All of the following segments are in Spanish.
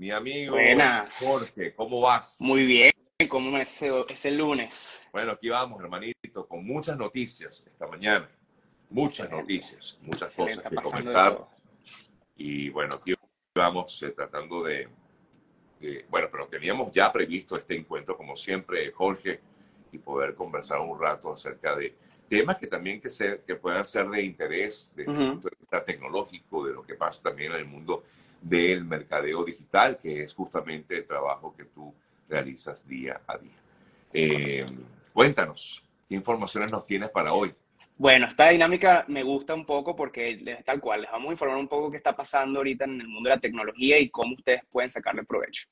Mi amigo Buenas. Jorge, ¿cómo vas? Muy bien, ¿cómo es ese lunes? Bueno, aquí vamos, hermanito, con muchas noticias esta mañana. Muchas Excelente. noticias, muchas Excelente, cosas que comentar. Y bueno, aquí vamos eh, tratando de, de- Bueno, pero teníamos ya previsto este encuentro, como siempre, Jorge, y poder conversar un rato acerca de temas que también que, ser, que puedan ser de interés desde el punto de vista tecnológico, de lo que pasa también en el mundo del mercadeo digital, que es justamente el trabajo que tú realizas día a día. Eh, cuéntanos, ¿qué informaciones nos tienes para hoy? Bueno, esta dinámica me gusta un poco porque les- tal cual, les vamos a informar un poco qué está pasando ahorita en el mundo de la tecnología y cómo ustedes pueden sacarle provecho.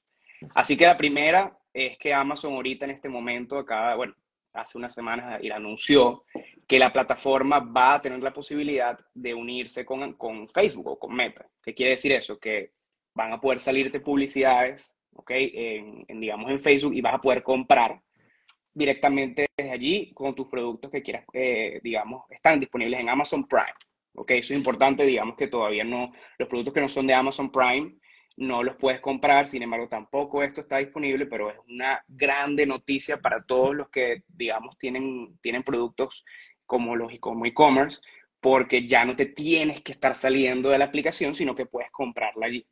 Así que la primera es que Amazon ahorita en este momento, acá, bueno, hace unas semanas y anunció que la plataforma va a tener la posibilidad de unirse con, con Facebook o con Meta. ¿Qué quiere decir eso? Que van a poder salirte publicidades, ¿ok? En, digamos, en Facebook y vas a poder comprar directamente desde allí con tus productos que quieras, eh, digamos, están disponibles en Amazon Prime. ¿Ok? Eso es importante, digamos que todavía no, los productos que no son de Amazon Prime no los puedes comprar, sin embargo, tampoco esto está disponible, pero es una grande noticia para todos los que, digamos, tienen, tienen productos como los como e-commerce, porque ya no te tienes que estar saliendo de la aplicación, sino que puedes comprarla allí.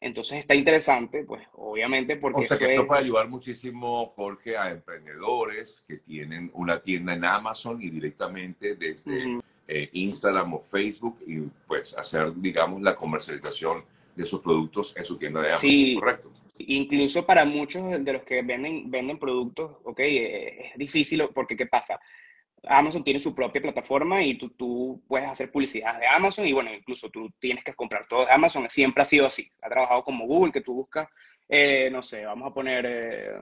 Entonces está interesante, pues obviamente porque O sea que esto es- puede ayudar muchísimo, Jorge, a emprendedores que tienen una tienda en Amazon y directamente desde eh, Instagram o Facebook y pues hacer, digamos, la comercialización de sus productos en su tienda de Amazon, Sí. ¿correcto? Incluso para muchos de de los que venden, venden productos, ok, eh, es difícil porque ¿qué pasa? Amazon tiene su propia plataforma y tú, tú puedes hacer publicidad de Amazon y bueno, incluso tú tienes que comprar todo de Amazon. Siempre ha sido así. Ha trabajado como Google, que tú buscas, eh, no sé, vamos a poner eh,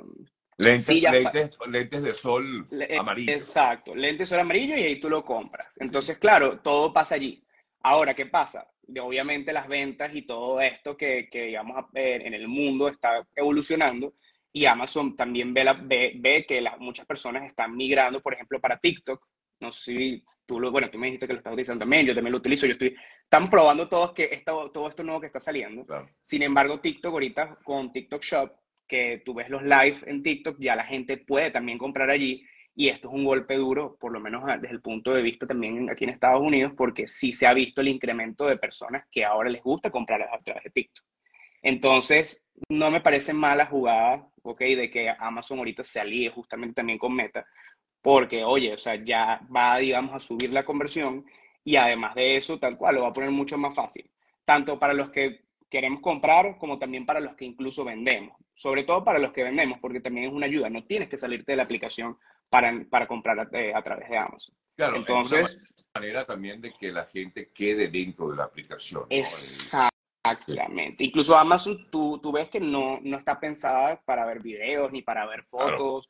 Lentes, lentes, lentes de sol amarillo. Exacto, lentes son amarillo y ahí tú lo compras. Entonces, claro, todo pasa allí. Ahora, ¿qué pasa? Obviamente las ventas y todo esto que, que digamos, en el mundo está evolucionando y Amazon también ve, la, ve, ve que las, muchas personas están migrando, por ejemplo, para TikTok. No sé si tú lo, bueno, tú me dijiste que lo estás utilizando también, yo también lo utilizo, yo estoy, estamos probando todos que todo esto nuevo que está saliendo. Claro. Sin embargo, TikTok ahorita con TikTok Shop, que tú ves los live en TikTok, ya la gente puede también comprar allí. Y esto es un golpe duro, por lo menos ah, desde el punto de vista también aquí en Estados Unidos, porque sí se ha visto el incremento de personas que ahora les gusta comprar a través de TikTok. Entonces, no me parece mala jugada, ¿ok? De que Amazon ahorita se alíe justamente también con Meta, porque, oye, o sea, ya va, digamos, a subir la conversión y además de eso, tal cual, lo va a poner mucho más fácil, tanto para los que queremos comprar como también para los que incluso vendemos, sobre todo para los que vendemos, porque también es una ayuda, no tienes que salirte de la aplicación para, para comprar a, eh, a través de Amazon. Claro, Entonces- es una manera también de que la gente quede dentro de la aplicación. ¿no? Exactamente. Incluso Amazon, tú, tú ves que no, no está pensada para ver videos ni para ver fotos.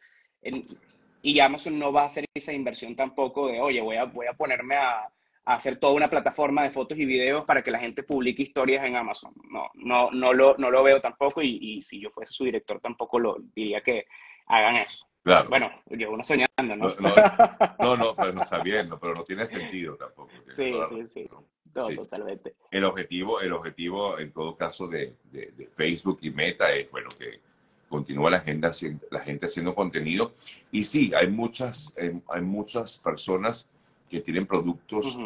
Y Amazon no va a hacer esa inversión tampoco de, oye, voy a, voy a ponerme a, a hacer toda una plataforma de fotos y videos para que la gente publique historias en Amazon. No, no, no, lo, no lo veo tampoco y, y si yo fuese su director tampoco lo diría que hagan eso. Claro. Bueno, yo uno soñando, ¿no? No, no, no, no, pero no está bien, no, pero no tiene sentido tampoco. Sí, sí, sí. ¿no? Sí. totalmente. El objetivo, el objetivo en todo caso de, de- de Facebook y Meta es, bueno, que continúa la, agenda, la gente haciendo contenido. Y sí, hay muchas, eh, hay muchas personas que tienen productos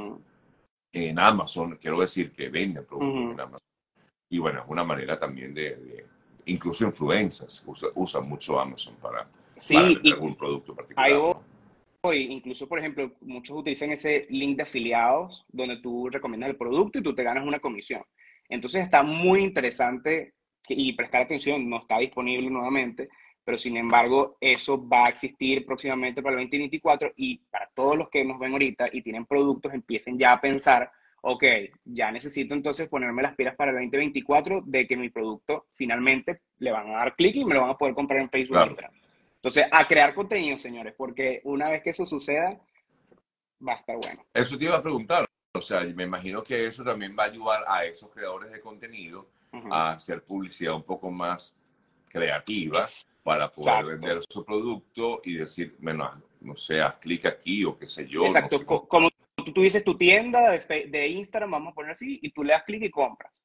en Amazon, quiero decir que venden productos en Amazon. Y bueno, es una manera también de, de- incluso influencers usa- usan mucho Amazon para, Sí, para vender algún producto particular. Ahí ¿no? voy, incluso, por ejemplo, muchos utilizan ese link de afiliados donde tú recomiendas el producto y tú te ganas una comisión. Entonces está muy interesante que- y prestar atención, no está disponible nuevamente, pero sin embargo eso va a existir próximamente para el 2024 y para todos los que nos ven ahorita y tienen productos, empiecen ya a pensar, ok, ya necesito entonces ponerme las pilas para el 2024 de que mi producto finalmente le van a dar clic y me lo van a poder comprar en Facebook. Claro. Entonces, a crear contenido, señores, porque una vez que eso suceda, va a estar bueno. Eso te iba a preguntar. O sea, me imagino que eso también va a ayudar a esos creadores de contenido a hacer publicidad un poco más creativa para poder Exacto. vender su producto y decir, bueno, no sé, haz clic aquí o qué sé yo. Exacto, no sé co- como tú tuvieses tu tienda de, de Instagram, vamos a poner así, y tú le das clic y compras.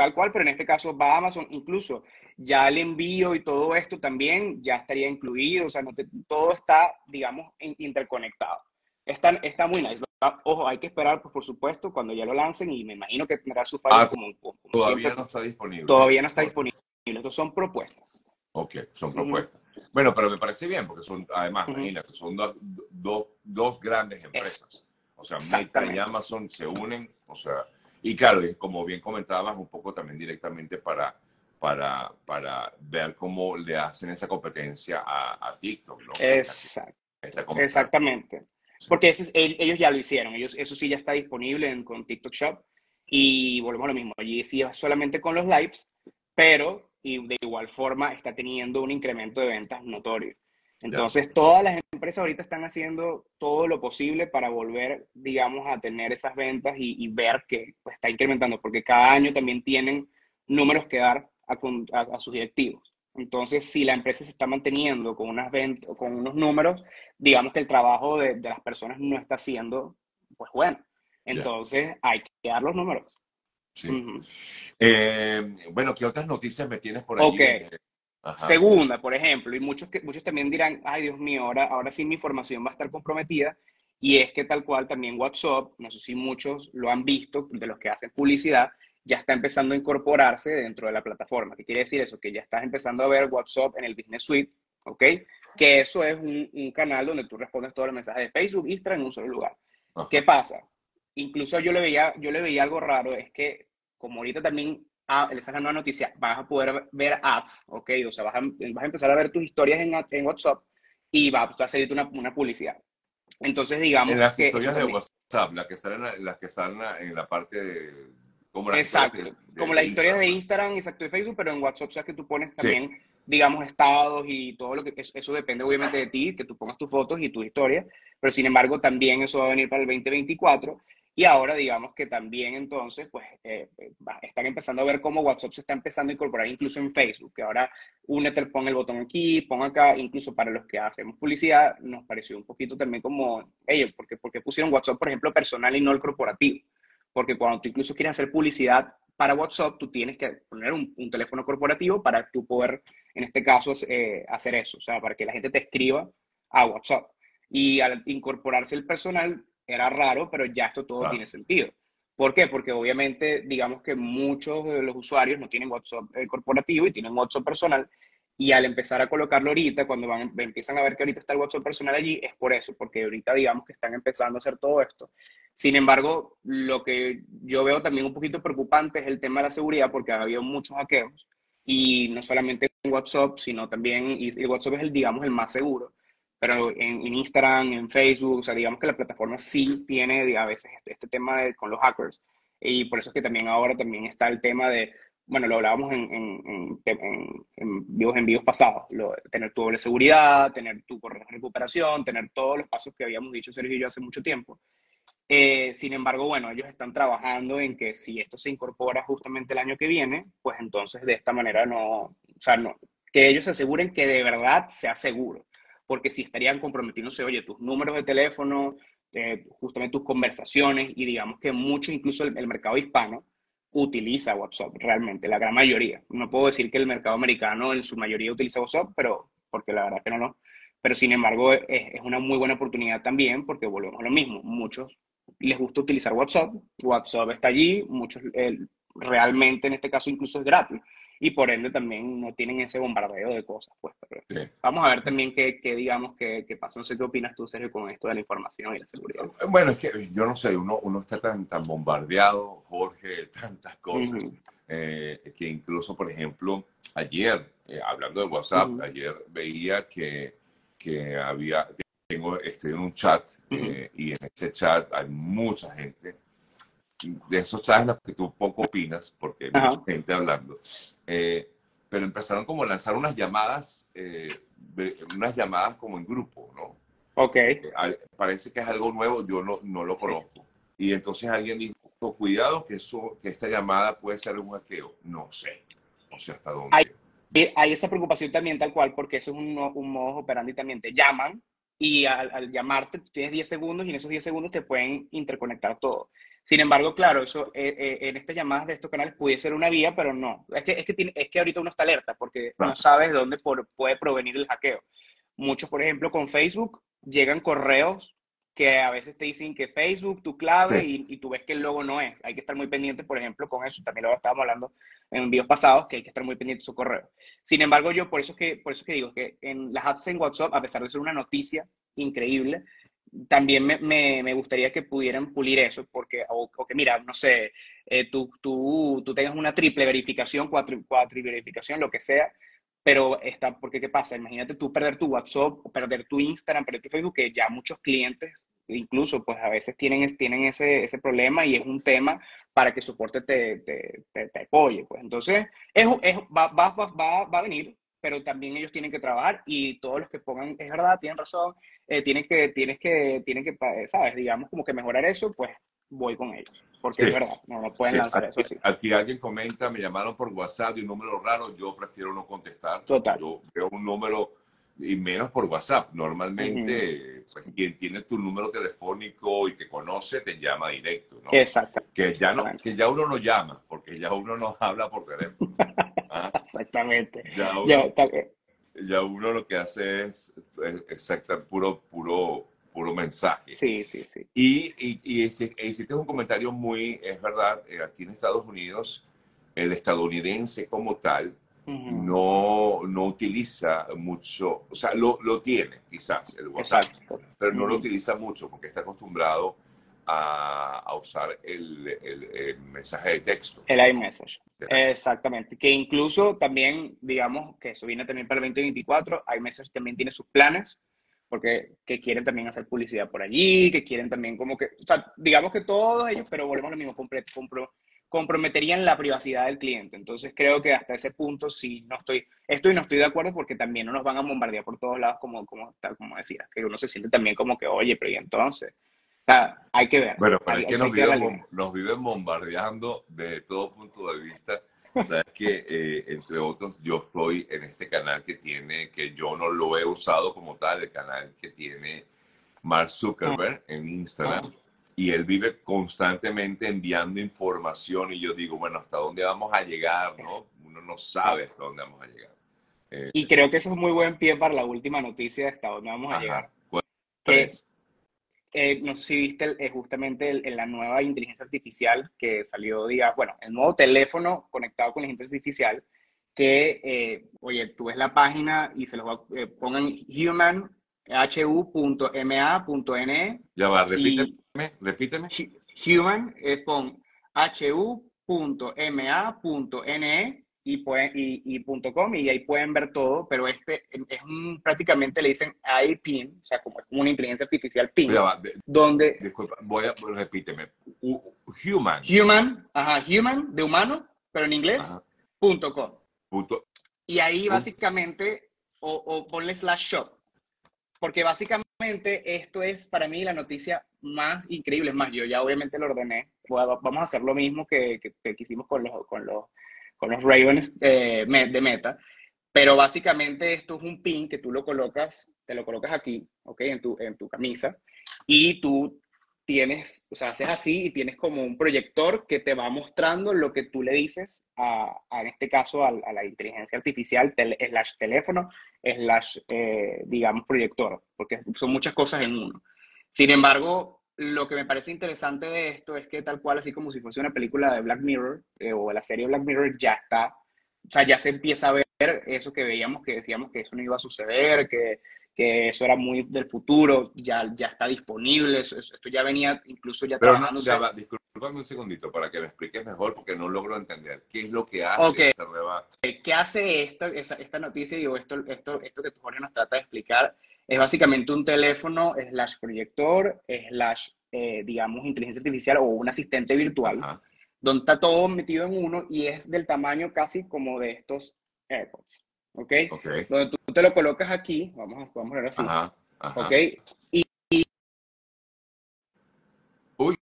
Tal cual, pero en este caso va a Amazon, incluso ya el envío y todo esto también ya estaría incluido, o sea, no todo está, digamos, interconectado. Está, está muy nice. Ojo, hay que esperar, pues, por supuesto, cuando ya lo lancen y me imagino que tendrá su fallo ah, como, Todavía no está disponible. Todavía no está disponible. Estos son propuestas. Ok, son propuestas. Bueno, pero me parece bien, porque son, además, imagínate, son dos, dos, grandes empresas. O sea, Meta y Amazon se unen, o sea, y claro, como bien comentabas, un poco también directamente para, para, para ver cómo le hacen esa competencia a, TikTok, ¿no? Exactamente. Porque ellos ya lo hicieron, ellos, eso sí ya está disponible en, con TikTok Shop y volvemos a lo mismo, allí sí solamente con los lives, pero y de igual forma está teniendo un incremento de ventas notorio. Entonces, todas las empresas ahorita están haciendo todo lo posible para volver, digamos, a tener esas ventas y, ver que pues, está incrementando, porque cada año también tienen números que dar a, sus directivos. Entonces, si la empresa se está manteniendo con unas ventas, con unos números, digamos que el trabajo de, las personas no está siendo, pues bueno. Entonces, hay que dar los números. Eh, bueno, ¿qué otras noticias me tienes por ahí? Segunda, por ejemplo, y muchos, que, muchos también dirán, ay Dios mío, ahora, ahora sí mi información va a estar comprometida. Y es que tal cual también WhatsApp, no sé si muchos lo han visto, de los que hacen publicidad, ya está empezando a incorporarse dentro de la plataforma. ¿Qué quiere decir eso? Que ya estás empezando a ver WhatsApp en el Business Suite, ¿ok? Que eso es un, canal donde tú respondes todos los mensajes de Facebook, Instagram en un solo lugar. ¿Qué pasa? Incluso yo le veía, yo le veía algo raro, es que como ahorita también es la nueva noticia, vas a poder ver ads, ¿ok? O sea, vas a, vas a empezar a ver tus historias en, en WhatsApp y va a salirte una, una publicidad. Entonces, digamos en las historias de WhatsApp, las que salen, las que salen en la parte de... Como exacto, como las historias de Instagram, exacto, de Facebook, pero en WhatsApp, sabes que tú pones también, digamos, estados y todo lo que... Eso, depende obviamente de ti, que tú pongas tus fotos y tus historias, pero sin embargo también eso va a venir para el 2024 y ahora digamos que también entonces, pues eh, están empezando a ver cómo WhatsApp se está empezando a incorporar incluso en Facebook, que ahora únete, pon el botón aquí, pon acá, incluso para los que hacemos publicidad, nos pareció un poquito también como, ellos, porque, porque pusieron WhatsApp, por ejemplo, personal y no el corporativo? Porque cuando tú incluso quieres hacer publicidad para WhatsApp, tú tienes que poner un, teléfono corporativo para tú poder, en este caso, eh, hacer eso, o sea, para que la gente te escriba a WhatsApp. Y al incorporarse el personal, era raro, pero ya esto todo tiene sentido. ¿Por qué? Porque obviamente, digamos que muchos de los usuarios no tienen WhatsApp eh, corporativo y tienen WhatsApp personal. Y al empezar a colocarlo ahorita, cuando van, empiezan a ver que ahorita está el WhatsApp personal allí, es por eso, porque ahorita digamos que están empezando a hacer todo esto. Sin embargo, lo que yo veo también un poquito preocupante es el tema de la seguridad, porque ha habido muchos hackeos. Y no solamente en WhatsApp, sino también, y el WhatsApp es el, digamos, el más seguro pero en, Instagram, en Facebook, o sea, digamos que la plataforma sí tiene a veces este, este tema de, con los hackers. Y por eso es que también ahora también está el tema de, bueno, lo hablábamos en, en, en, en vivos en pasados, tener tu doble seguridad, tener tu correo de recuperación, tener todos los pasos que habíamos dicho Sergio y yo hace mucho tiempo. Eh, sin embargo, bueno, ellos están trabajando en que si esto se incorpora justamente el año que viene, pues entonces de esta manera no, o sea, no, que ellos se aseguren que de verdad sea seguro porque si estarían comprometiéndose, oye, tus números de teléfono, eh, justamente tus conversaciones, y digamos que mucho, incluso el, mercado hispano, utiliza WhatsApp realmente, la gran mayoría. No puedo decir que el mercado americano en su mayoría utiliza WhatsApp, pero porque la verdad que no lo. Pero sin embargo, es, es una muy buena oportunidad también porque volvemos a lo mismo. Muchos les gusta utilizar WhatsApp, WhatsApp está allí, muchos eh, realmente en este caso incluso es gratis y por ende también no tienen ese bombardeo de cosas. Pues, Vamos a ver también qué, qué digamos, qué, qué, pasa. No sé qué opinas tú, Sergio, con esto de la información y la seguridad. Bueno, es que yo no sé, uno, uno está tan, tan bombardeado, Jorge, tantas cosas, eh, que incluso, por ejemplo, ayer, eh, hablando de WhatsApp, ayer veía que, que había, tengo, estoy en un chat eh, y en ese chat hay mucha gente de esos chats los que tú poco opinas, porque hay mucha gente hablando, eh, pero empezaron como a lanzar unas llamadas, eh, unas llamadas como en grupo, ¿no? Ok. Eh, parece que es algo nuevo, yo no, no lo conozco. Y entonces alguien dijo, cuidado que, eso, que esta llamada puede ser un hackeo. No sé, no sé hasta dónde. Hay, hay esa preocupación también tal cual, porque eso es un, un modo operandi también. Te llaman y al, llamarte tienes 10 segundos y en esos 10 segundos te pueden interconectar todo. Sin embargo, claro, eso eh, eh, en estas llamadas de estos canales puede ser una vía, pero no. Es que, es que, tiene, es que ahorita uno está alerta porque no sabes de dónde puede provenir el hackeo. Muchos, por ejemplo, con Facebook llegan correos que a veces te dicen que Facebook, tu clave, y, tú ves que el logo no es. Hay que estar muy pendiente, por ejemplo, con eso. También lo estábamos hablando en videos pasados, que hay que estar muy pendiente de su correo. Sin embargo, yo por eso, que, por eso que digo que en las apps en WhatsApp, a pesar de ser una noticia increíble, también me, me, gustaría que pudieran pulir eso, porque, o, que mira, no sé, eh, tú, tú, tú, tengas una triple verificación, cuatro, cuatro verificación, lo que sea, pero está, porque ¿qué pasa? Imagínate tú perder tu WhatsApp, perder tu Instagram, perder tu Facebook, que ya muchos clientes incluso pues a veces tienen, tienen ese, ese problema y es un tema para que soporte te, te, te, apoye. Pues entonces, es, es, va, va, va, va a venir, pero también ellos tienen que trabajar y todos los que pongan, es verdad, tienen razón, eh, tienen que, tienes que, tienen que, sabes, digamos, como que mejorar eso, pues voy con ellos, porque es verdad, no, no pueden lanzar aquí, eso así. Aquí alguien comenta, me llamaron por WhatsApp de un número raro, yo prefiero no contestar. Total. Yo veo un número, y menos por WhatsApp, normalmente pues, quien tiene tu número telefónico y te conoce te llama directo, ¿no? Exacto. Que ya, no, que ya uno no llama, porque ya uno no habla por teléfono. Exactamente. Ya uno, ya, uno, lo que hace es, exacto, puro, puro, puro mensaje. Sí, sí, sí. Y, y, y hiciste un comentario muy, es verdad, eh, aquí en Estados Unidos, el estadounidense como tal no, no utiliza mucho, o sea, lo, lo tiene quizás el WhatsApp, pero no lo utiliza mucho porque está acostumbrado a, a usar el, el, mensaje de texto. El iMessage. Exactamente. Que incluso también, digamos, que eso viene también para el 2024, iMessage también tiene sus planes, porque que quieren también hacer publicidad por allí, que quieren también como que, o sea, digamos que todos ellos, pero volvemos a lo mismo, compro, compro, comprometerían la privacidad del cliente. Entonces creo que hasta ese punto sí no estoy, estoy no estoy de acuerdo porque también no nos van a bombardear por todos lados como, como, como decías, que uno se siente también como que, oye, pero y entonces, hay que ver. Bueno, pero es que, nos, viven, nos, viven, bombardeando de todo punto de vista. O sea, es que, eh, entre otros, yo estoy en este canal que tiene, que yo no lo he usado como tal, el canal que tiene Mark Zuckerberg en Instagram. Y él vive constantemente enviando información y yo digo, bueno, ¿hasta dónde vamos a llegar? ¿no? Uno no sabe hasta dónde vamos a llegar. Eh, y creo que eso es muy buen pie para la última noticia de hasta dónde vamos a llegar. ¿Cuál es? Eh, no sé si viste eh, justamente la nueva inteligencia artificial que salió, diga, bueno, el nuevo teléfono conectado con la inteligencia artificial, que, eh, oye, tú ves la página y se los va, pongan human, hu.ma.ne. Ya va, repíteme, repíteme. Human, pon hu.ma.ne y, pueden, y, .com y ahí pueden ver todo, pero este es un, prácticamente le dicen AI PIN, o sea, como, como una inteligencia artificial PIN, donde... Disculpa, voy a, repíteme, human. Human, ajá, human, de humano, pero en inglés, punto .com. Punto. Y ahí básicamente, o, o ponle slash shop, porque básicamente esto es para mí la noticia más increíble, es más, yo ya obviamente lo ordené, vamos a hacer lo mismo que, que, que hicimos con los... Con los con los Ravens eh, de Meta. Pero básicamente esto es un pin que tú lo colocas, te lo colocas aquí, ¿ok? En tu, en tu camisa. Y tú tienes, o sea, haces así y tienes como un proyector que te va mostrando lo que tú le dices a, en este caso, a, la inteligencia artificial, slash teléfono, slash, eh, digamos, proyector, porque son muchas cosas en uno. Sin embargo, lo que me parece interesante de esto es que tal cual, así como si fuese una película de Black Mirror eh, o la serie Black Mirror, ya está, o sea, ya se empieza a ver eso que veíamos, que decíamos que eso no iba a suceder, que, que eso era muy del futuro, ya, ya está disponible, esto ya venía incluso ya Pero trabajando. No, disculpame un segundito para que me expliques mejor porque no logro entender qué es lo que hace esta nueva... ¿Qué hace esto, esta, esta noticia y esto, esto, esto que Jorge nos trata de explicar? Es básicamente un teléfono slash proyector, slash, eh, digamos, inteligencia artificial o un asistente virtual, donde está todo metido en uno y es del tamaño casi como de estos AirPods. ¿Ok? okay. Donde tú te lo colocas aquí, vamos, a, vamos a ver así. Ajá, ajá. ¿Ok? Y, Uy,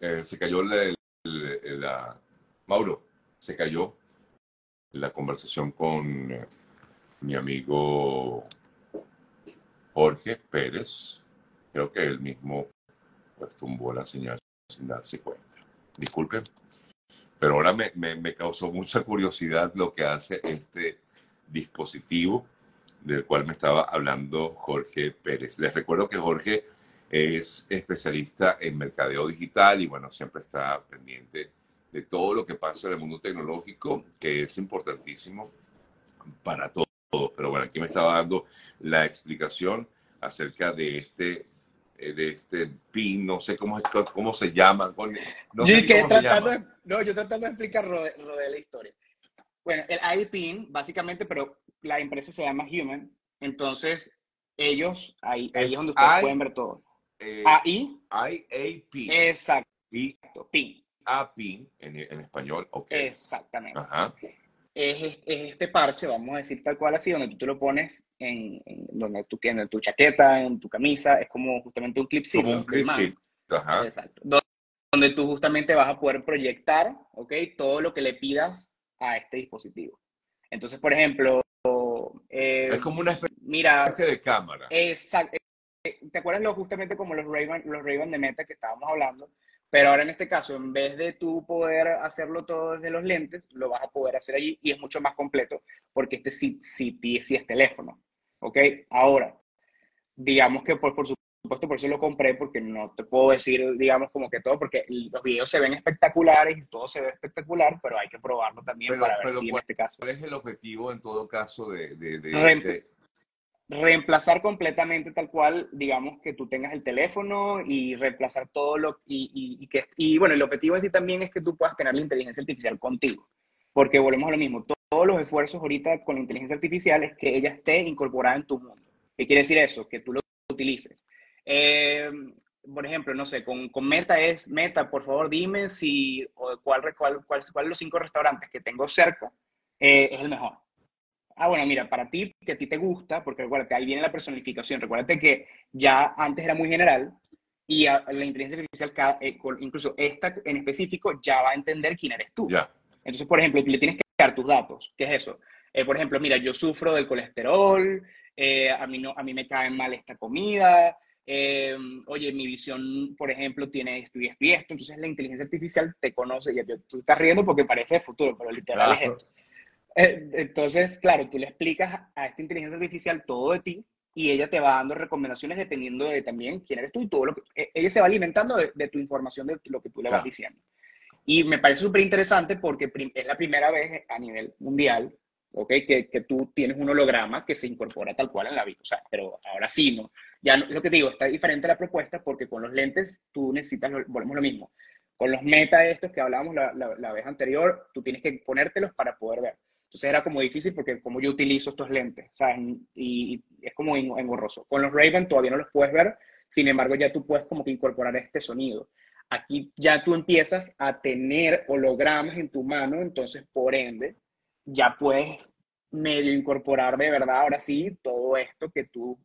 eh, se cayó la, la, Mauro, se cayó la conversación con eh, mi amigo Jorge Pérez, creo que él mismo pues tumbó la señal. sin darse cuenta. Disculpen, pero ahora me, me, causó mucha curiosidad lo que hace este dispositivo del cual me estaba hablando Jorge Pérez. Les recuerdo que Jorge es especialista en mercadeo digital y bueno, siempre está pendiente de todo lo que pasa en el mundo tecnológico, que es importantísimo para todos. Pero bueno, aquí me estaba dando la explicación acerca de este de este pin, no sé cómo, cómo se llama. No yo, que tratando De, no, yo tratando de explicar lo de, la historia. Bueno, el ID básicamente, pero la empresa se llama Human, entonces ellos, ahí, ahí es donde ustedes pueden ver todo. Eh, AI. IAP. Exacto. PIN. A PIN en, en español, ok. Exactamente. Ajá es, este parche, vamos a decir tal cual así, donde tú te lo pones en, donde tú tienes tu chaqueta, en tu camisa, es como justamente un clipcito. Como un clipcito, ajá. Exacto. Donde tú justamente vas a poder proyectar, ¿ok? Todo lo que le pidas a este dispositivo. Entonces, por ejemplo... Eh, es como una especie mira, de cámara. Exacto. Eh, ¿Te acuerdas lo, justamente como los ray los Ray de Meta que estábamos hablando? Pero ahora en este caso, en vez de tú poder hacerlo todo desde los lentes, lo vas a poder hacer allí y es mucho más completo porque este sí, sí, sí es teléfono. ¿Ok? Ahora, digamos que por, por supuesto por eso lo compré porque no te puedo decir, digamos, como que todo, porque los videos se ven espectaculares y todo se ve espectacular, pero hay que probarlo también para ver si en este caso. ¿Cuál es el objetivo en todo caso de, de, de, reemplazar completamente tal cual, digamos, que tú tengas el teléfono y reemplazar todo lo... Y, que, y bueno, el objetivo en sí también es que tú puedas tener la inteligencia artificial contigo, porque volvemos a lo mismo, todos los esfuerzos ahorita con la inteligencia artificial es que ella esté incorporada en tu mundo. ¿Qué quiere decir eso? Que tú lo utilices. Eh, por ejemplo, no sé, con, con, Meta es, Meta, por favor dime si, o cuál, cuál, cuál, cuál de los cinco restaurantes que tengo cerca eh, es el mejor ah, bueno, mira, para ti, que a ti te gusta, porque recuérdate, ahí viene la personificación. Recuérdate que ya antes era muy general y la inteligencia artificial, eh, incluso esta en específico, ya va a entender quién eres tú. Entonces, por ejemplo, le tienes que dar tus datos. ¿Qué es eso? Eh, por ejemplo, mira, yo sufro del colesterol, eh, a, mí no, a mí me cae mal esta comida, oye, mi visión, por ejemplo, tiene esto y esto y esto. Entonces, la inteligencia artificial te conoce, y tú estás riendo porque parece el futuro, pero literal es esto. Eh, entonces, claro, tú le explicas a esta inteligencia artificial todo de ti y ella te va dando recomendaciones dependiendo de también quién eres tú y todo lo que... Eh, ella se va alimentando de, tu información, de lo que tú le vas diciendo. Y me parece súper interesante porque es la primera vez a nivel mundial ¿okay? Que, que, tú tienes un holograma que se incorpora tal cual en la vida. O sea, pero ahora sí, ¿no? Ya lo que te digo, está diferente la propuesta porque con los lentes tú necesitas, volvemos lo mismo. Con los meta estos que hablábamos la, la, vez anterior, tú tienes que ponértelos para poder ver. Entonces era como difícil porque como yo utilizo estos lentes, ¿sabes? Y, es como engorroso. Con los Raven todavía no los puedes ver, sin embargo ya tú puedes como incorporar este sonido. Aquí ya tú empiezas a tener hologramas en tu mano, entonces por ende ya puedes medio incorporar de verdad ahora sí todo esto que tú